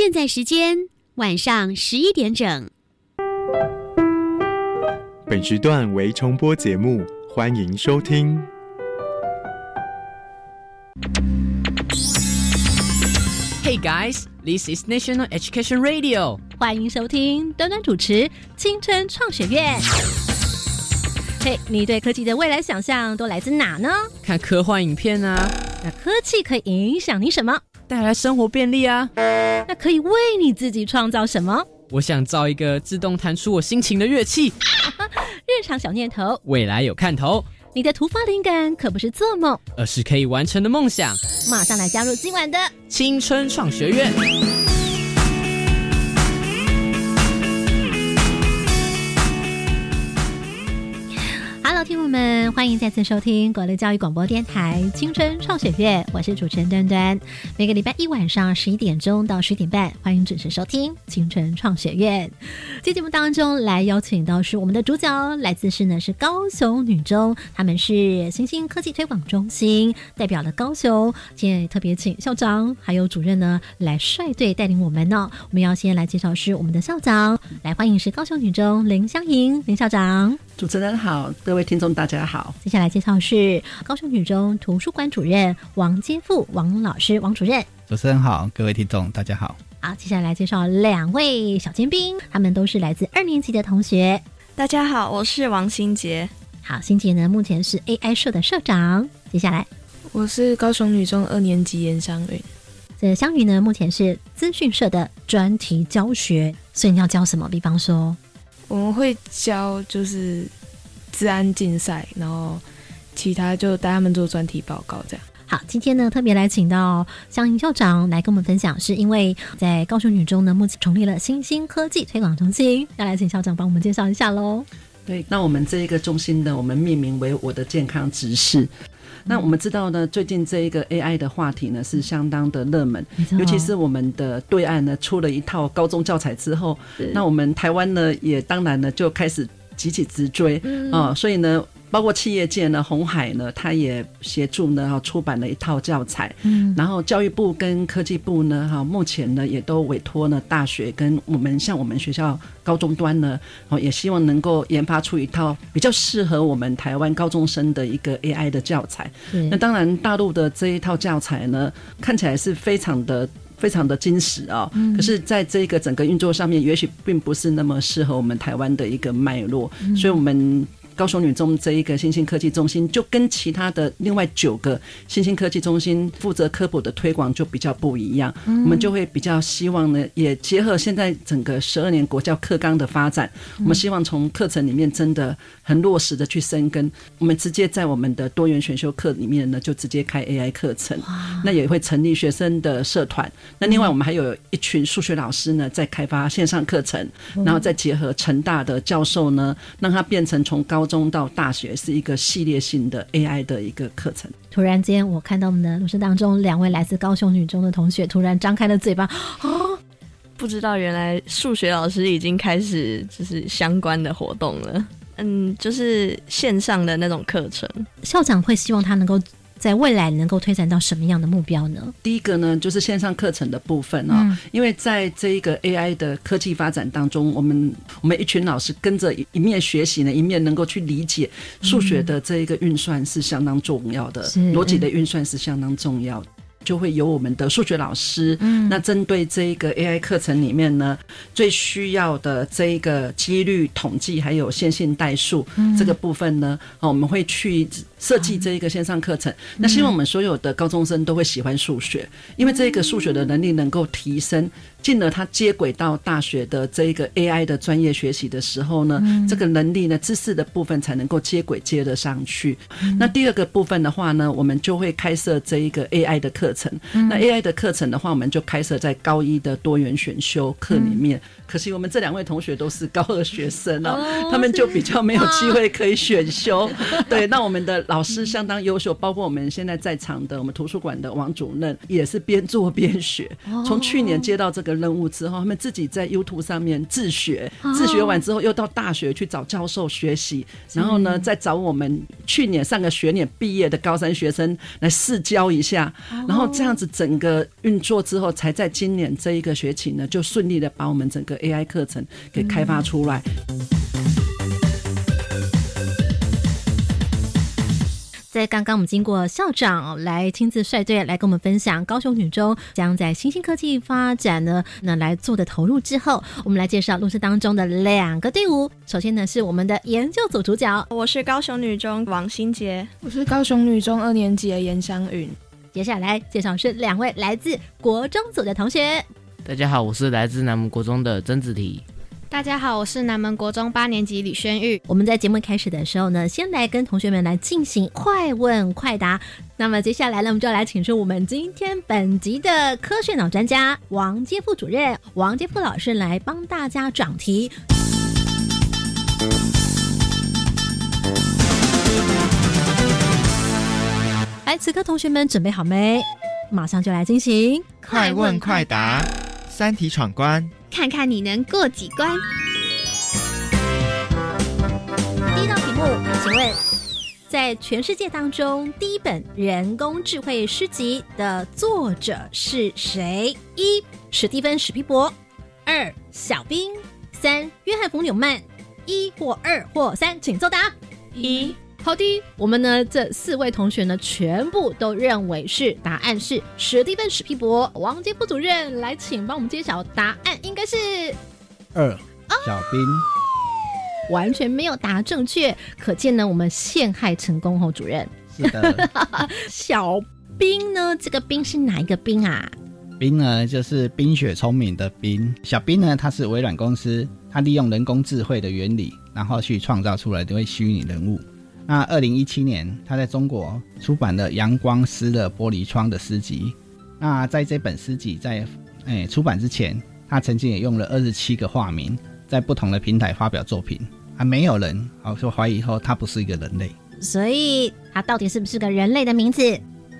现在时间晚上十一点整。本时段为重播节目，欢迎收听。Hey guys, this is National Education Radio。欢迎收听端端主持青春创学院。嘿，你对科技的未来想象都来自哪呢？看科幻影片啊。那科技可以影响你什么？带来生活便利啊。那可以为你自己创造什么？我想造一个自动弹出我心情的乐器。日常小念头，未来有看头。你的突发灵感可不是做梦，而是可以完成的梦想。马上来加入今晚的青春创学院。Hello，听众们，欢迎再次收听国立教育广播电台青春创学院，我是主持人端端。每个礼拜一晚上十一点钟到十点半，欢迎准时收听青春创学院。这节目当中来邀请到是我们的主角，来自是呢是高雄女中，他们是新兴科技推广中心，代表了高雄。今天特别请校长还有主任呢来率队带领我们呢。我们要先来介绍是我们的校长，来欢迎是高雄女中林香莹林校长。主持人好，各位听众大家好。接下来介绍是高雄女中图书馆主任王接富王老师，王主任。主持人好，各位听众大家好。好，接下来介绍两位小尖兵，他们都是来自二年级的同学。大家好，我是王新杰。好，新杰呢目前是 AI 社的社长。接下来，我是高雄女中二年级严湘云。这湘云呢目前是资讯社的专题教学，所以你要教什么？比方说。我们会教就是治安竞赛，然后其他就带他们做专题报告这样。好，今天呢特别来请到江营校长来跟我们分享，是因为在高雄女中呢目前成立了新兴科技推广中心，要来请校长帮我们介绍一下喽。对，那我们这一个中心呢，我们命名为我的健康执事。那我们知道呢，最近这一个 AI 的话题呢是相当的热门，尤其是我们的对岸呢出了一套高中教材之后，那我们台湾呢也当然呢就开始急起直追啊，所以呢。包括企业界呢，红海呢，他也协助呢，哈，出版了一套教材。嗯，然后教育部跟科技部呢，哈，目前呢也都委托呢大学跟我们像我们学校高中端呢，哦，也希望能够研发出一套比较适合我们台湾高中生的一个 AI 的教材。那当然，大陆的这一套教材呢，看起来是非常的非常的精实啊。嗯。可是，在这个整个运作上面，也许并不是那么适合我们台湾的一个脉络。嗯。所以我们。高雄女中这一个新兴科技中心，就跟其他的另外九个新兴科技中心负责科普的推广就比较不一样。嗯我们就会比较希望呢，也结合现在整个十二年国教课纲的发展，我们希望从课程里面真的很落实的去生根。我们直接在我们的多元选修课里面呢，就直接开 AI 课程。那也会成立学生的社团。那另外我们还有一群数学老师呢，在开发线上课程，然后再结合成大的教授呢，让它变成从高中到大学是一个系列性的 AI 的一个课程。突然间，我看到我们的录室当中，两位来自高雄女中的同学突然张开了嘴巴，啊！不知道原来数学老师已经开始就是相关的活动了。嗯，就是线上的那种课程，校长会希望他能够。在未来能够推展到什么样的目标呢？第一个呢，就是线上课程的部分啊，因为在这一个 AI 的科技发展当中，我们我们一群老师跟着一面学习呢，一面能够去理解数学的这一个运算是相当重要的，逻辑的运算是相当重要的。就会有我们的数学老师，嗯，那针对这一个 AI 课程里面呢，最需要的这一个几率统计还有线性代数这个部分呢，啊，我们会去设计这一个线上课程。那希望我们所有的高中生都会喜欢数学，因为这个数学的能力能够提升。进了他接轨到大学的这一个 AI 的专业学习的时候呢，这个能力呢，知识的部分才能够接轨接得上去。那第二个部分的话呢，我们就会开设这一个 AI 的课程。那 AI 的课程的话，我们就开设在高一的多元选修课里面。可惜我们这两位同学都是高二学生哦，他们就比较没有机会可以选修。对，那我们的老师相当优秀，包括我们现在在场的我们图书馆的王主任也是边做边学。从去年接到这个任务之后，他们自己在 YouTube 上面自学，自学完之后又到大学去找教授学习，然后呢再找我们去年上个学年毕业的高三学生来试教一下，然后后这样子整个运作之后，才在今年这一个学期呢，就顺利的把我们整个 AI 课程给开发出来。在刚刚我们经过校长来亲自率队来跟我们分享高雄女中将在新兴科技发展呢，那来做的投入之后，我们来介绍录制当中的两个队伍。首先呢是我们的研究组主角，我是高雄女中王新杰，我是高雄女中二年级的严湘云。接下来介绍是两位来自国中组的同学。大家好，我是来自南门国中的曾子提。大家好，我是南门国中八年级李轩玉。我们在节目开始的时候呢，先来跟同学们来进行快问快答。那么接下来呢，我们就要来请出我们今天本集的科学脑专家王杰副主任王杰副老师来帮大家转题。来，此刻同学们准备好没？马上就来进行快问快答，三题闯关。看看你能过几关。第一道题目，请问，在全世界当中，第一本人工智慧诗集的作者是谁？一、史蒂芬·史皮伯；二、小兵；三、约翰·冯纽曼。一或二或三，请作答。一。好的，我们呢这四位同学呢，全部都认为是答案是史蒂芬·史皮博。王杰副主任来，请帮我们揭晓答案，应该是二小兵，完全没有答正确，可见呢我们陷害成功哦，主任。是的，小兵呢，这个兵是哪一个兵啊？兵呢就是冰雪聪明的冰。小兵呢，他是微软公司，他利用人工智慧的原理，然后去创造出来的位虚拟人物。那二零一七年，他在中国出版了《阳光湿了玻璃窗》的诗集。那在这本诗集在诶出版之前，他曾经也用了二十七个化名，在不同的平台发表作品，还没有人好说怀疑说他不是一个人类。所以，他到底是不是个人类的名字？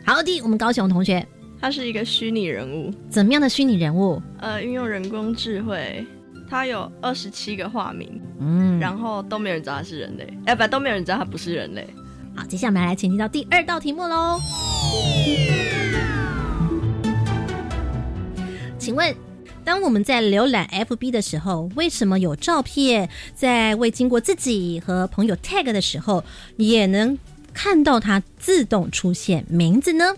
好的，我们高雄同学，他是一个虚拟人物。怎么样的虚拟人物？呃，运用人工智慧。他有二十七个化名，嗯，然后都没有人知道他是人类，哎，不，都没有人知道他不是人类。好，接下来我们来前进到第二道题目喽。请问，当我们在浏览 FB 的时候，为什么有照片在未经过自己和朋友 tag 的时候，也能看到它自动出现名字呢？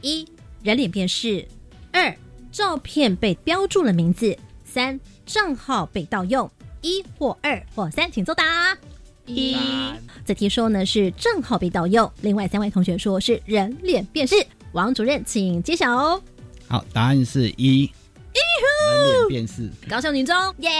一，人脸辨识；二，照片被标注了名字；三。账号被盗用，一或二或三，请作答。一，这题说呢是账号被盗用，另外三位同学说是人脸辨识。王主任，请揭晓哦。好，答案是一，人脸辨识。高雄女中，耶！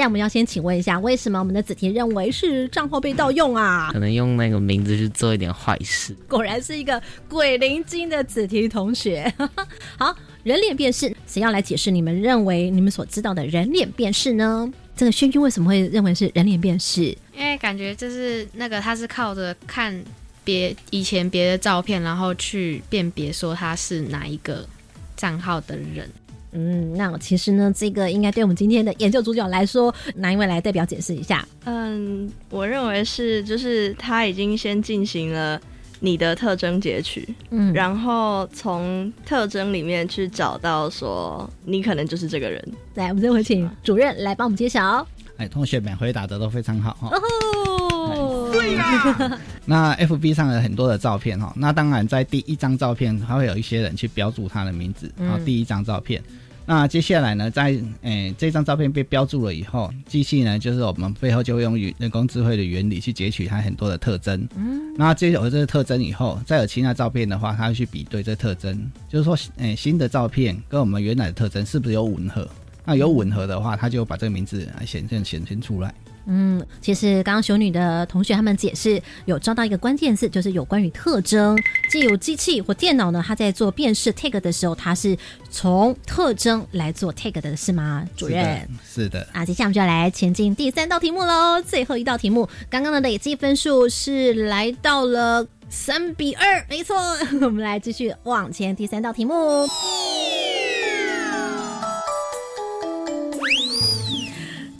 但我们要先请问一下，为什么我们的子婷认为是账号被盗用啊？可能用那个名字去做一点坏事。果然是一个鬼灵精的子婷同学。好。人脸辨识，谁要来解释你们认为你们所知道的人脸辨识呢？这个轩君为什么会认为是人脸辨识？因为感觉就是那个他是靠着看别以前别的照片，然后去辨别说他是哪一个账号的人。嗯，那其实呢，这个应该对我们今天的研究主角来说，哪一位来代表解释一下？嗯，我认为是，就是他已经先进行了。你的特征截取，嗯，然后从特征里面去找到说你可能就是这个人。来，我们这回请主任来帮我们揭晓。哎，同学们回答的都非常好哈。哦，对呀。那 FB 上有很多的照片哈，那当然在第一张照片还会有一些人去标注他的名字，然后第一张照片。那接下来呢，在诶这张照片被标注了以后，机器呢就是我们背后就会用人工智慧的原理去截取它很多的特征。嗯，那接有了这个特征以后，再有其他照片的话，它会去比对这特征，就是说，诶新的照片跟我们原来的特征是不是有吻合？那有吻合的话，他就把这个名字显现显现出来。嗯，其实刚刚熊女的同学他们解释有抓到一个关键字，就是有关于特征。既有机器或电脑呢，它在做辨识 tag 的时候，它是从特征来做 tag 的，是吗？主任是的。啊，接下来我们就要来前进第三道题目喽。最后一道题目，刚刚的累计分数是来到了三比二，没错。我们来继续往前，第三道题目，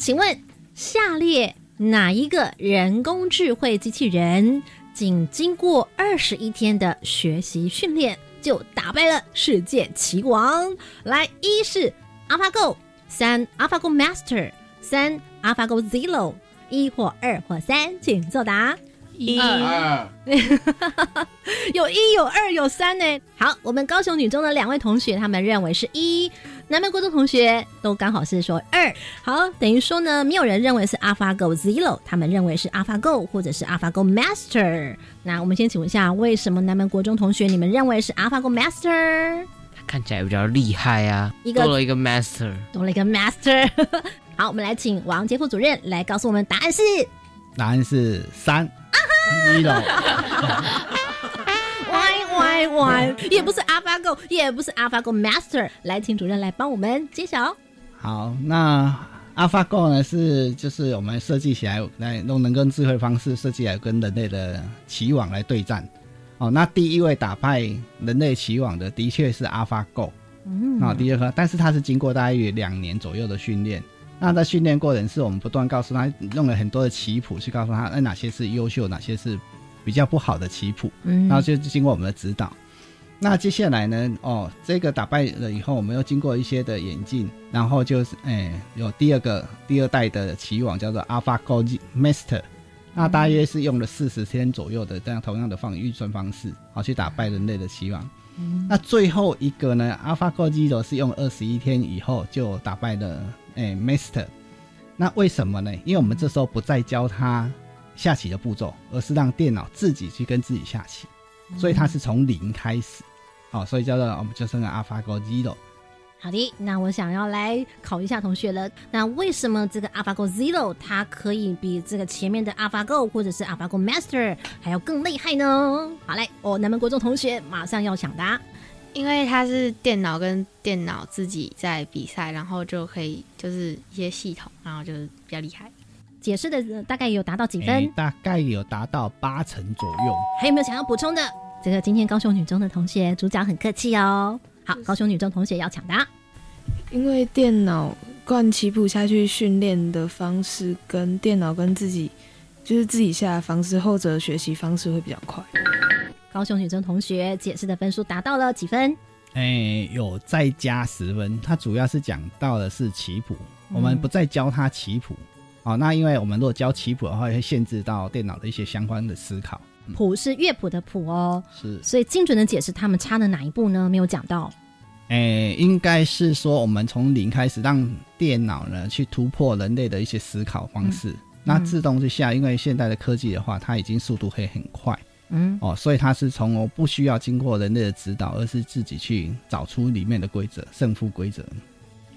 请问。下列哪一个人工智慧机器人仅经过二十一天的学习训练，就打败了世界棋王。来，一是 AlphaGo，三 AlphaGo Master，三 AlphaGo Zero，一或二或三，请作答。一 有一有二有三呢。好，我们高雄女中的两位同学，他们认为是一；南门国中同学都刚好是说二。好，等于说呢，没有人认为是 AlphaGo Zero，他们认为是 AlphaGo 或者是 AlphaGo Master。那我们先请问一下，为什么南门国中同学你们认为是 AlphaGo Master？看起来比较厉害啊，一个多了一个 master，多了一个 Master。好，我们来请王杰副主任来告诉我们答案是。答案是三。一了，歪歪歪，也不是 AlphaGo，也不是 AlphaGo Master。来，请主任来帮我们揭晓。好，那 AlphaGo 呢是就是我们设计起来来用人工智慧方式设计来跟人类的棋网来对战。哦，那第一位打败人类棋网的的确是 AlphaGo。嗯，啊，第二个，但是它是经过大约两年左右的训练。那在训练过程是我们不断告诉他，用了很多的棋谱去告诉他，哎，哪些是优秀，哪些是比较不好的棋谱，嗯，然后就经过我们的指导。那接下来呢，哦，这个打败了以后，我们又经过一些的演进，然后就是，哎，有第二个第二代的棋网叫做 AlphaGo Master，那大约是用了四十天左右的这样同样的放运算方式，好去打败人类的棋网。那最后一个呢，AlphaGo Zero 是用二十一天以后就打败了。哎，Master，那为什么呢？因为我们这时候不再教他下棋的步骤，而是让电脑自己去跟自己下棋，所以它是从零开始，好，所以叫做我们就称为 AlphaGo Zero。好的，那我想要来考一下同学了。那为什么这个 AlphaGo Zero 它可以比这个前面的 AlphaGo 或者是 AlphaGo Master 还要更厉害呢？好嘞，哦，南门国中同学马上要抢答。因为它是电脑跟电脑自己在比赛，然后就可以就是一些系统，然后就是比较厉害。解释的大概有达到几分？大概有达到八成左右。还有没有想要补充的？这个今天高雄女中的同学主角很客气哦。好，高雄女中同学要抢答。因为电脑灌棋谱下去训练的方式，跟电脑跟自己就是自己下的方式，后者学习方式会比较快。高雄女中同学解释的分数达到了几分？哎，有再加十分。他主要是讲到的是棋谱，我们不再教他棋谱。哦，那因为我们如果教棋谱的话，会限制到电脑的一些相关的思考。谱是乐谱的谱哦，是。所以精准的解释他们差了哪一步呢？没有讲到。哎，应该是说我们从零开始，让电脑呢去突破人类的一些思考方式。那自动之下，因为现代的科技的话，它已经速度会很快。嗯哦，所以它是从我不需要经过人类的指导，而是自己去找出里面的规则、胜负规则。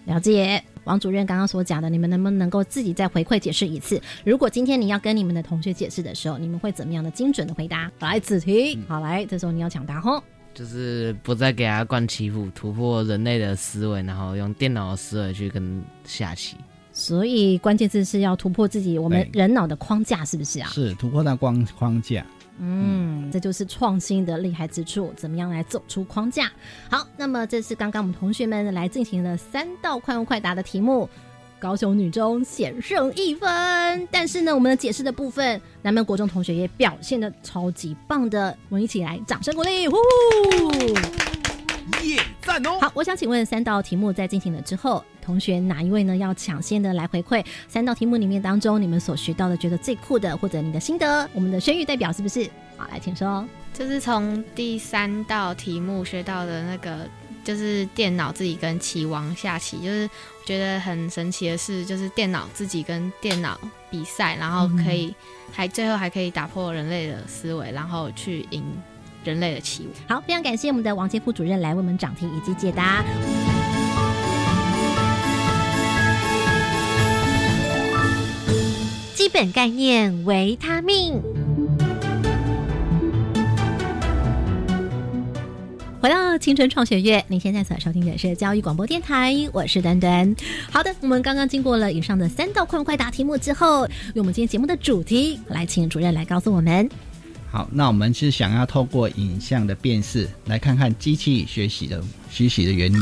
了解，王主任刚刚所讲的，你们能不能够自己再回馈解释一次？如果今天你要跟你们的同学解释的时候，你们会怎么样的精准的回答？来，子题，好来，这时候你要抢答吼。就是不再给他灌棋谱，突破人类的思维，然后用电脑的思维去跟下棋。所以关键字是要突破自己我们人脑的框架，是不是啊？是突破那框框架。嗯，这就是创新的厉害之处，怎么样来走出框架？好，那么这是刚刚我们同学们来进行了三道快问快答的题目，高雄女中险胜一分。但是呢，我们的解释的部分，南门国中同学也表现的超级棒的，我们一起来掌声鼓励，呼！耶，赞哦！好，我想请问三道题目在进行了之后。同学哪一位呢？要抢先的来回馈三道题目里面当中，你们所学到的觉得最酷的，或者你的心得，我们的轩玉代表是不是？好，来请说。就是从第三道题目学到的那个，就是电脑自己跟棋王下棋，就是觉得很神奇的是，就是电脑自己跟电脑比赛，然后可以还最后还可以打破人类的思维，然后去赢人类的起舞。好，非常感谢我们的王杰副主任来为我们讲题以及解答。基本概念：维他命。回到青春创学院，您现在所收听的是教育广播电台，我是端端。好的，我们刚刚经过了以上的三道快问快答题目之后，用我们今天节目的主题来请主任来告诉我们。好，那我们是想要透过影像的辨识，来看看机器学习的学习的原理。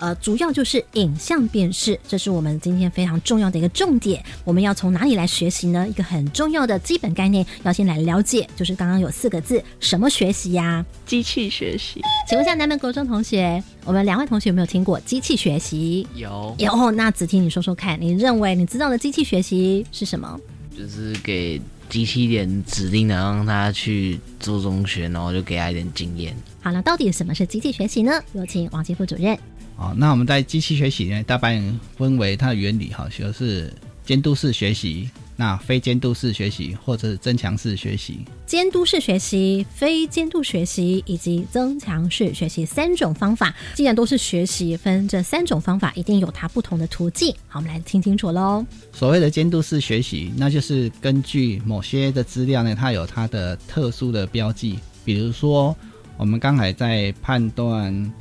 呃，主要就是影像辨识，这是我们今天非常重要的一个重点。我们要从哪里来学习呢？一个很重要的基本概念，要先来了解，就是刚刚有四个字，什么学习呀？机器学习。请问一下南门国中同学，我们两位同学有没有听过机器学习？有有。那子婷，你说说看，你认为你知道的机器学习是什么？就是给机器一点指定的让他去做中学，然后就给他一点经验。好了，到底什么是机器学习呢？有请王杰副主任。好，那我们在机器学习呢，大半分为它的原理哈，就是监督式学习。那非监督式学习或者是增强式学习，监督式学习、非监督学习以及增强式学习三种方法。既然都是学习，分这三种方法，一定有它不同的途径。好，我们来听清楚喽。所谓的监督式学习，那就是根据某些的资料呢，它有它的特殊的标记。比如说，我们刚才在判断，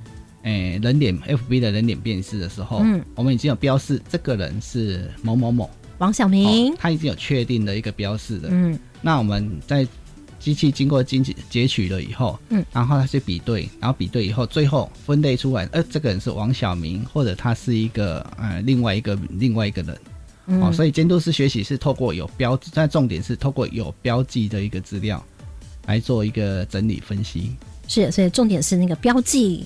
诶，人脸 FB 的人脸辨识的时候，嗯，我们已经有标示这个人是某某某。王小明，他已经有确定的一个标示的。嗯，那我们在机器经过经截取了以后，嗯，然后他去比对，然后比对以后，最后分类出来，呃，这个人是王小明，或者他是一个呃另外一个另外一个人。哦，所以监督式学习是透过有标，但重点是透过有标记的一个资料来做一个整理分析。是，所以重点是那个标记。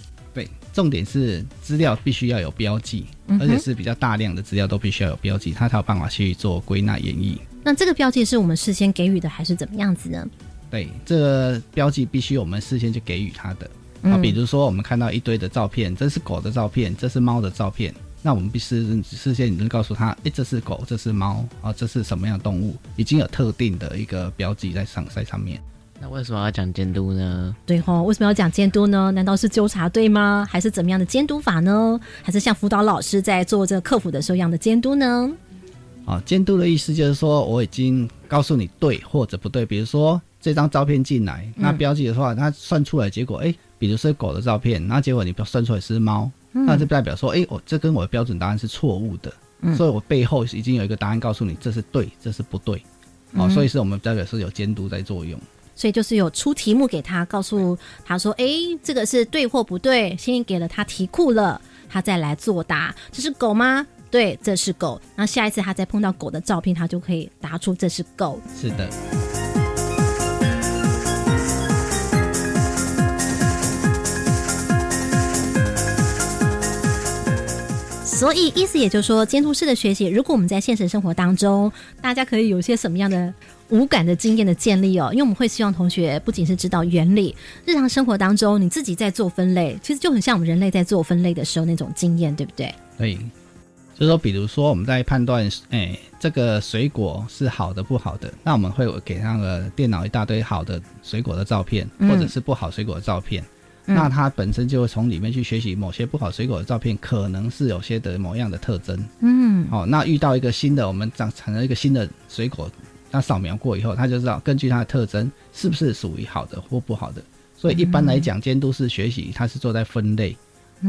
重点是资料必须要有标记，而且是比较大量的资料都必须要有标记，它才有办法去做归纳演绎。那这个标记是我们事先给予的，还是怎么样子呢？对，这个标记必须我们事先就给予它的。啊，比如说我们看到一堆的照片，这是狗的照片，这是猫的照片，那我们必须事先你就告诉他，哎，这是狗，这是猫，啊，这是什么样的动物，已经有特定的一个标记在上在上面。那为什么要讲监督呢？对吼，为什么要讲监督呢？难道是纠察队吗？还是怎么样的监督法呢？还是像辅导老师在做这个客服的时候一样的监督呢？啊，监督的意思就是说，我已经告诉你对或者不对。比如说这张照片进来，那标记的话，它算出来结果，哎，比如是狗的照片，那结果你算出来是猫，那就代表说，哎，我这跟我的标准答案是错误的，所以我背后已经有一个答案告诉你，这是对，这是不对。哦，所以是我们代表是有监督在作用。所以就是有出题目给他，告诉他说：“哎，这个是对或不对。”先给了他题库了，他再来作答。这是狗吗？对，这是狗。那下一次他再碰到狗的照片，他就可以答出这是狗。是的。所以意思也就是说，监督式的学习，如果我们在现实生活当中，大家可以有些什么样的？无感的经验的建立哦，因为我们会希望同学不仅是知道原理，日常生活当中你自己在做分类，其实就很像我们人类在做分类的时候那种经验，对不对？对，就是说，比如说我们在判断，哎，这个水果是好的不好的，那我们会给那个电脑一大堆好的水果的照片，或者是不好水果的照片，那它本身就会从里面去学习某些不好水果的照片，可能是有些的某样的特征。嗯，哦，那遇到一个新的，我们长产生一个新的水果。他扫描过以后，他就知道根据它的特征是不是属于好的或不好的。所以一般来讲，监督式学习它是做在分类，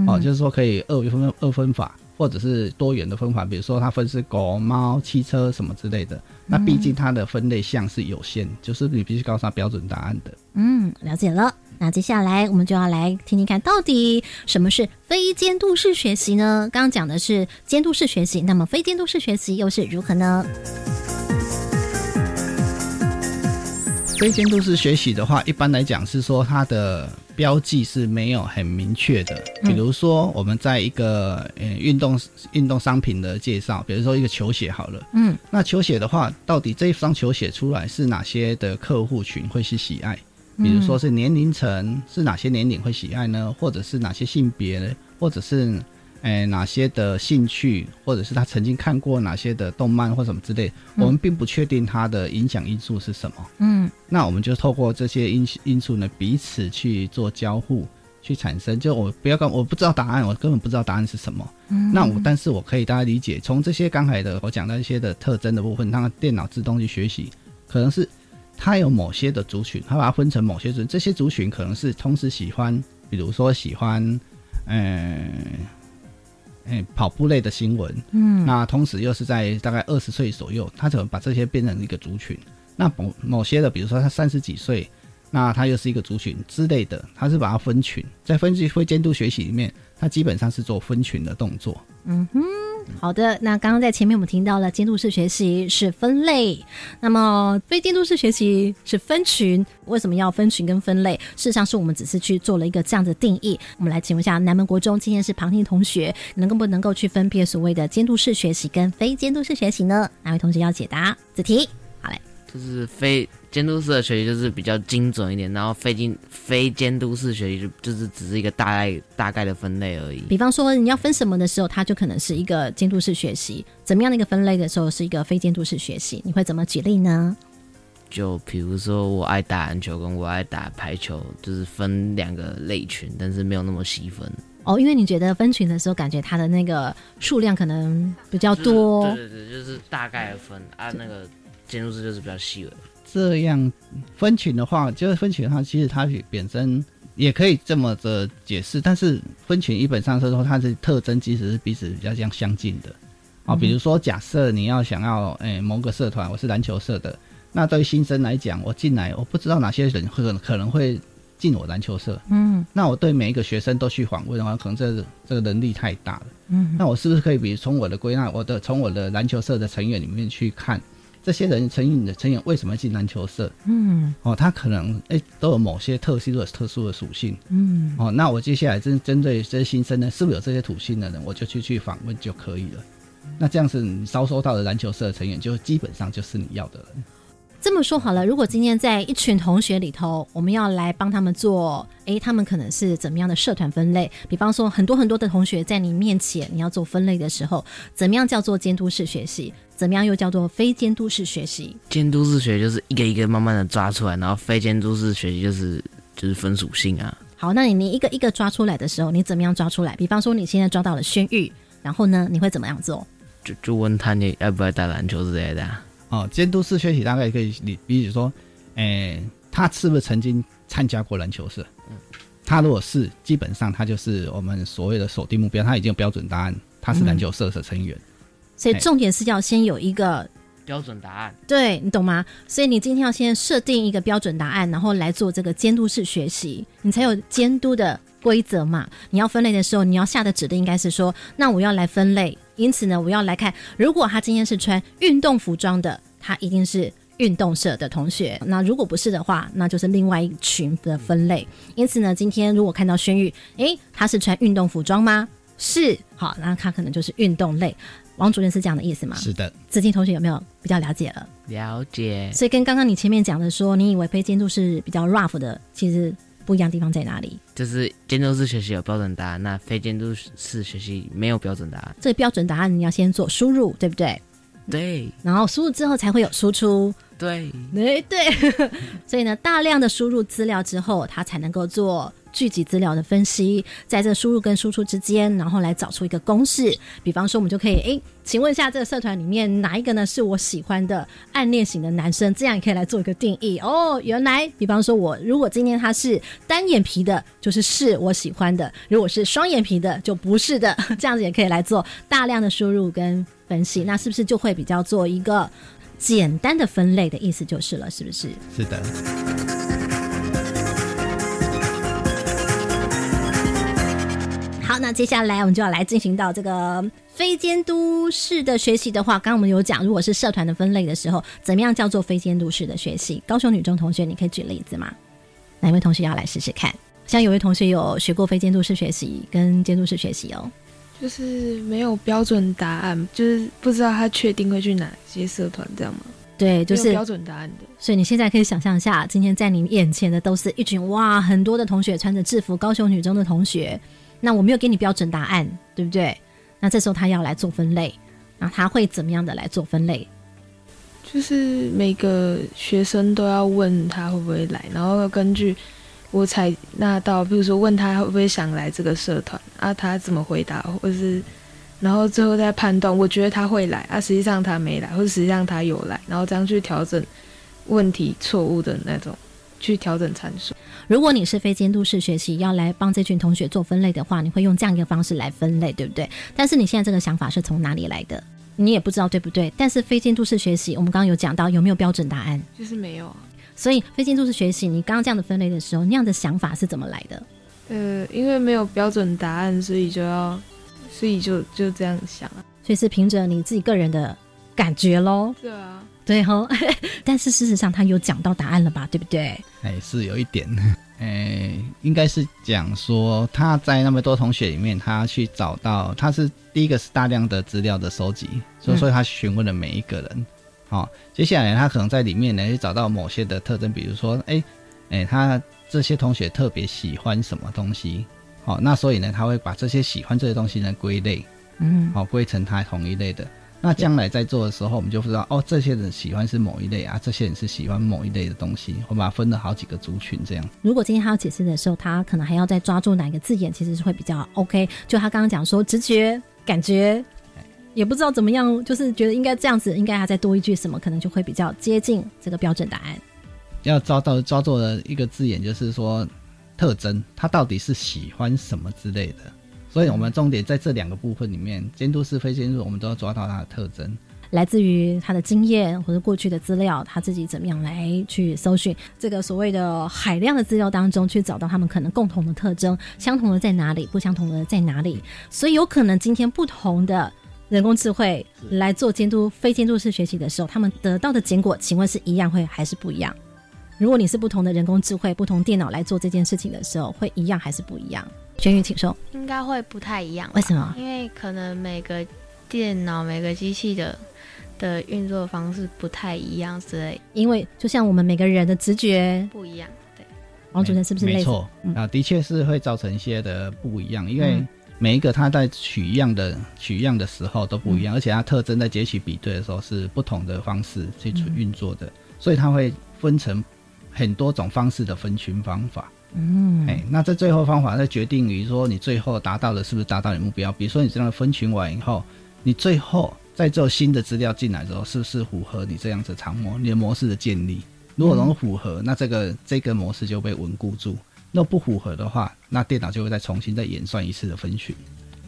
哦，就是说可以二分二分法，或者是多元的分法，比如说它分是狗、猫、汽车什么之类的。那毕竟它的分类项是有限，就是你必须告诉他标准答案的。嗯，了解了。那接下来我们就要来听听看，到底什么是非监督式学习呢？刚刚讲的是监督式学习，那么非监督式学习又是如何呢？非监督式学习的话，一般来讲是说它的标记是没有很明确的。比如说，我们在一个呃运动运动商品的介绍，比如说一个球鞋好了，嗯，那球鞋的话，到底这一双球鞋出来是哪些的客户群会去喜爱？比如说是年龄层是哪些年龄会喜爱呢？或者是哪些性别呢，或者是？哎，哪些的兴趣，或者是他曾经看过哪些的动漫或什么之类，我们并不确定他的影响因素是什么。嗯，那我们就透过这些因因素呢，彼此去做交互，去产生。就我不要告，我不知道答案，我根本不知道答案是什么。嗯，那我但是我可以大家理解，从这些刚才的我讲到一些的特征的部分，让电脑自动去学习，可能是它有某些的族群，它把它分成某些族群，这些族群可能是同时喜欢，比如说喜欢，嗯。哎，跑步类的新闻，嗯，那同时又是在大概二十岁左右，他怎么把这些变成一个族群？那某某些的，比如说他三十几岁，那他又是一个族群之类的，他是把它分群，在分级会监督学习里面，他基本上是做分群的动作。嗯哼，好的。那刚刚在前面我们听到了监督式学习是分类，那么非监督式学习是分群。为什么要分群跟分类？事实上是我们只是去做了一个这样的定义。我们来请问一下南门国中今天是旁听同学，能够不能够去分辨所谓的监督式学习跟非监督式学习呢？哪位同学要解答？子题，好嘞。就是非监督式的学习就是比较精准一点，然后非监非监督式学习就就是只是一个大概大概的分类而已。比方说你要分什么的时候，它就可能是一个监督式学习；怎么样的一个分类的时候，是一个非监督式学习。你会怎么举例呢？就比如说我爱打篮球，跟我爱打排球，就是分两个类群，但是没有那么细分。哦，因为你觉得分群的时候，感觉它的那个数量可能比较多。对对对，就是大概分啊那个。监督式就是比较细微。这样分群的话，就是分群的话，其实它本身也可以这么的解释。但是分群基本上是说它的特征其实是彼此比较相相近的。啊，比如说假设你要想要诶某个社团，我是篮球社的，那对于新生来讲，我进来我不知道哪些人可可能会进我篮球社。嗯。那我对每一个学生都去访问的话，可能这这个能力太大了。嗯。那我是不是可以，比如从我的归纳，我的从我的篮球社的成员里面去看？这些人成瘾的成瘾为什么进篮球社？嗯，哦，他可能哎都有某些特殊的特殊的属性。嗯，哦，那我接下来针针对这些新生呢，是不是有这些土性的人，我就去去访问就可以了。那这样子，你招收到的篮球社的成员，就基本上就是你要的人。这么说好了，如果今天在一群同学里头，我们要来帮他们做，诶，他们可能是怎么样的社团分类？比方说，很多很多的同学在你面前，你要做分类的时候，怎么样叫做监督式学习？怎么样又叫做非监督式学习？监督式学就是一个一个慢慢的抓出来，然后非监督式学习就是就是分属性啊。好，那你你一个一个抓出来的时候，你怎么样抓出来？比方说，你现在抓到了轩玉，然后呢，你会怎么样做？就就问他你爱不爱打篮球之类的。哦，监督式学习大概可以，你比如说，诶，他是不是曾经参加过篮球社？嗯，他如果是，基本上他就是我们所谓的锁定目标，他已经有标准答案，他是篮球社的成员。所以重点是要先有一个标准答案，对你懂吗？所以你今天要先设定一个标准答案，然后来做这个监督式学习，你才有监督的规则嘛。你要分类的时候，你要下的指令应该是说，那我要来分类。因此呢，我要来看，如果他今天是穿运动服装的，他一定是运动社的同学。那如果不是的话，那就是另外一群的分类。因此呢，今天如果看到轩玉，诶，他是穿运动服装吗？是，好，那他可能就是运动类。王主任是这样的意思吗？是的。子敬同学有没有比较了解了？了解。所以跟刚刚你前面讲的说，你以为非监督是比较 rough 的，其实。不一样地方在哪里？就是监督式学习有标准答案，那非监督式学习没有标准答案。这个标准答案你要先做输入，对不对？对。然后输入之后才会有输出。对。哎对。所以呢，大量的输入资料之后，它才能够做。聚集资料的分析，在这输入跟输出之间，然后来找出一个公式。比方说，我们就可以，哎，请问一下，这个社团里面哪一个呢是我喜欢的暗恋型的男生？这样也可以来做一个定义。哦，原来，比方说，我如果今天他是单眼皮的，就是是我喜欢的；如果是双眼皮的，就不是的。这样子也可以来做大量的输入跟分析，那是不是就会比较做一个简单的分类的意思就是了？是不是？是的。好，那接下来我们就要来进行到这个非监督式的学习的话，刚刚我们有讲，如果是社团的分类的时候，怎么样叫做非监督式的学习？高雄女中同学，你可以举例子吗？哪位同学要来试试看？像有位同学有学过非监督式学习跟监督式学习哦，就是没有标准答案，就是不知道他确定会去哪些社团，这样吗？对，就是标准答案的。所以你现在可以想象一下，今天在你眼前的都是一群哇，很多的同学穿着制服，高雄女中的同学。那我没有给你标准答案，对不对？那这时候他要来做分类，那他会怎么样的来做分类？就是每个学生都要问他会不会来，然后根据我采纳到，比如说问他会不会想来这个社团啊，他怎么回答，或是然后最后再判断，我觉得他会来啊，实际上他没来，或者实际上他有来，然后这样去调整问题错误的那种，去调整参数。如果你是非监督式学习，要来帮这群同学做分类的话，你会用这样一个方式来分类，对不对？但是你现在这个想法是从哪里来的？你也不知道对不对？但是非监督式学习，我们刚刚有讲到有没有标准答案？就是没有啊。所以非监督式学习，你刚刚这样的分类的时候，那样的想法是怎么来的？呃，因为没有标准答案，所以就要，所以就就这样想啊。所以是凭着你自己个人的感觉喽。对啊，对吼。但是事实上，他有讲到答案了吧？对不对？哎，是有一点。哎，应该是讲说他在那么多同学里面，他去找到他是第一个是大量的资料的收集，所以说他询问了每一个人。好，接下来他可能在里面呢去找到某些的特征，比如说，哎，哎，他这些同学特别喜欢什么东西？好，那所以呢，他会把这些喜欢这些东西呢归类，嗯，好，归成他同一类的。那将来在做的时候，我们就不知道哦，这些人喜欢是某一类啊，这些人是喜欢某一类的东西，我把它分了好几个族群这样。如果今天他要解释的时候，他可能还要再抓住哪个字眼，其实是会比较 OK。就他刚刚讲说直觉、感觉，也不知道怎么样，就是觉得应该这样子，应该还再多一句什么，可能就会比较接近这个标准答案。要抓到抓住的一个字眼，就是说特征，他到底是喜欢什么之类的。所以，我们重点在这两个部分里面，监督是非监督，我们都要抓到它的特征，来自于他的经验或者过去的资料，他自己怎么样来去搜寻这个所谓的海量的资料当中，去找到他们可能共同的特征，相同的在哪里，不相同的在哪里。所以，有可能今天不同的人工智慧来做监督非监督式学习的时候，他们得到的结果，请问是一样会还是不一样？如果你是不同的人工智慧、不同电脑来做这件事情的时候，会一样还是不一样？轩宇，请说。应该会不太一样。为什么？因为可能每个电脑、每个机器的的运作方式不太一样之类。因为就像我们每个人的直觉不一样，对。王主任是不是？没错啊，的确是会造成一些的不一样。因为每一个它在取样的取样的时候都不一样，而且它特征在截取比对的时候是不同的方式去运作的，所以它会分成很多种方式的分群方法。嗯，哎，那这最后方法在决定于说你最后达到的是不是达到你目标。比如说你这样分群完以后，你最后再做新的资料进来之后，是不是符合你这样子长模你的模式的建立？如果能符合，那这个这个模式就被稳固住；那不符合的话，那电脑就会再重新再演算一次的分群。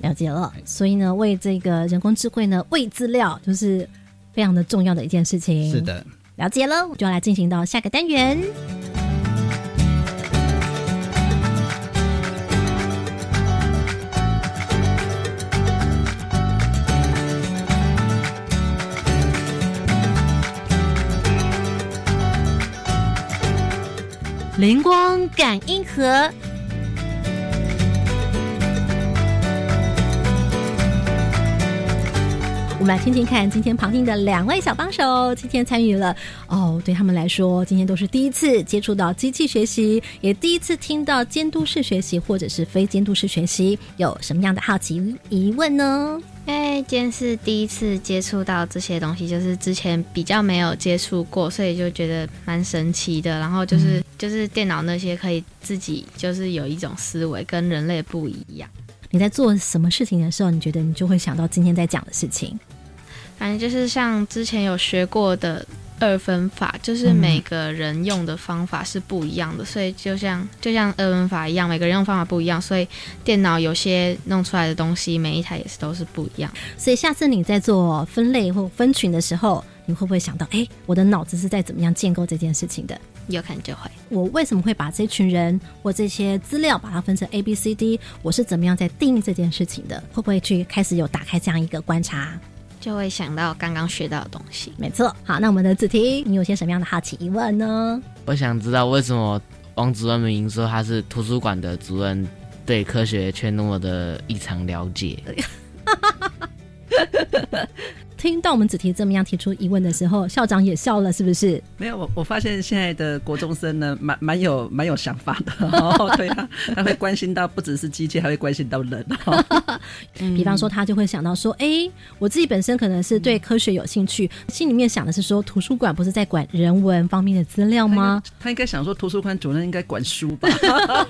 了解了，所以呢，为这个人工智慧呢，喂资料就是非常的重要的一件事情。是的，了解了，我就要来进行到下个单元。灵光感应盒，我们来听听看，今天旁听的两位小帮手，今天参与了哦，对他们来说，今天都是第一次接触到机器学习，也第一次听到监督式学习或者是非监督式学习，有什么样的好奇疑问呢？因为今天是第一次接触到这些东西，就是之前比较没有接触过，所以就觉得蛮神奇的。然后就是就是电脑那些可以自己就是有一种思维跟人类不一样。你在做什么事情的时候，你觉得你就会想到今天在讲的事情？反正就是像之前有学过的。二分法就是每个人用的方法是不一样的，所以就像就像二分法一样，每个人用方法不一样，所以电脑有些弄出来的东西，每一台也是都是不一样。所以下次你在做分类或分群的时候，你会不会想到，哎，我的脑子是在怎么样建构这件事情的？有可能就会。我为什么会把这群人或这些资料把它分成 A、B、C、D？我是怎么样在定义这件事情的？会不会去开始有打开这样一个观察？就会想到刚刚学到的东西，没错。好，那我们的子婷，你有些什么样的好奇疑问呢？我想知道为什么王主任明说他是图书馆的主任，对科学却那么的异常了解。听到我们子提这么样提出疑问的时候，校长也笑了，是不是？没有，我我发现现在的国中生呢，蛮蛮有蛮有想法的。对啊，他会关心到不只是机器，还会关心到人。比方说，他就会想到说，哎，我自己本身可能是对科学有兴趣，心里面想的是说，图书馆不是在管人文方面的资料吗？他应该想说，图书馆主任应该管书吧？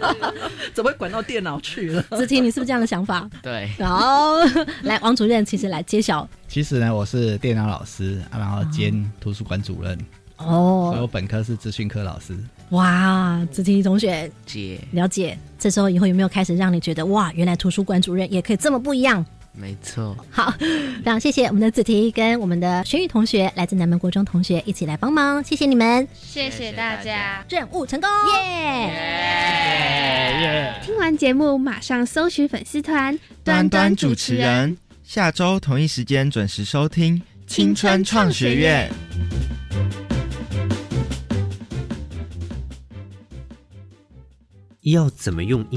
怎么会管到电脑去了？子婷，你是不是这样的想法？对。好，来，王主任，其实来揭晓。其实呢，我是电脑老师，然后兼图书馆主任。哦，所以我本科是资讯科老师。哇，子提同学，姐了解。这时候以后有没有开始让你觉得哇，原来图书馆主任也可以这么不一样？没错。好，非常谢谢我们的子提跟我们的玄宇同学，来自南门国中同学一起来帮忙，谢谢你们，谢谢大家，任务成功，耶！听完节目马上搜寻粉丝团端端主持人，下周同一时间准时收听青春创学院。要怎么用？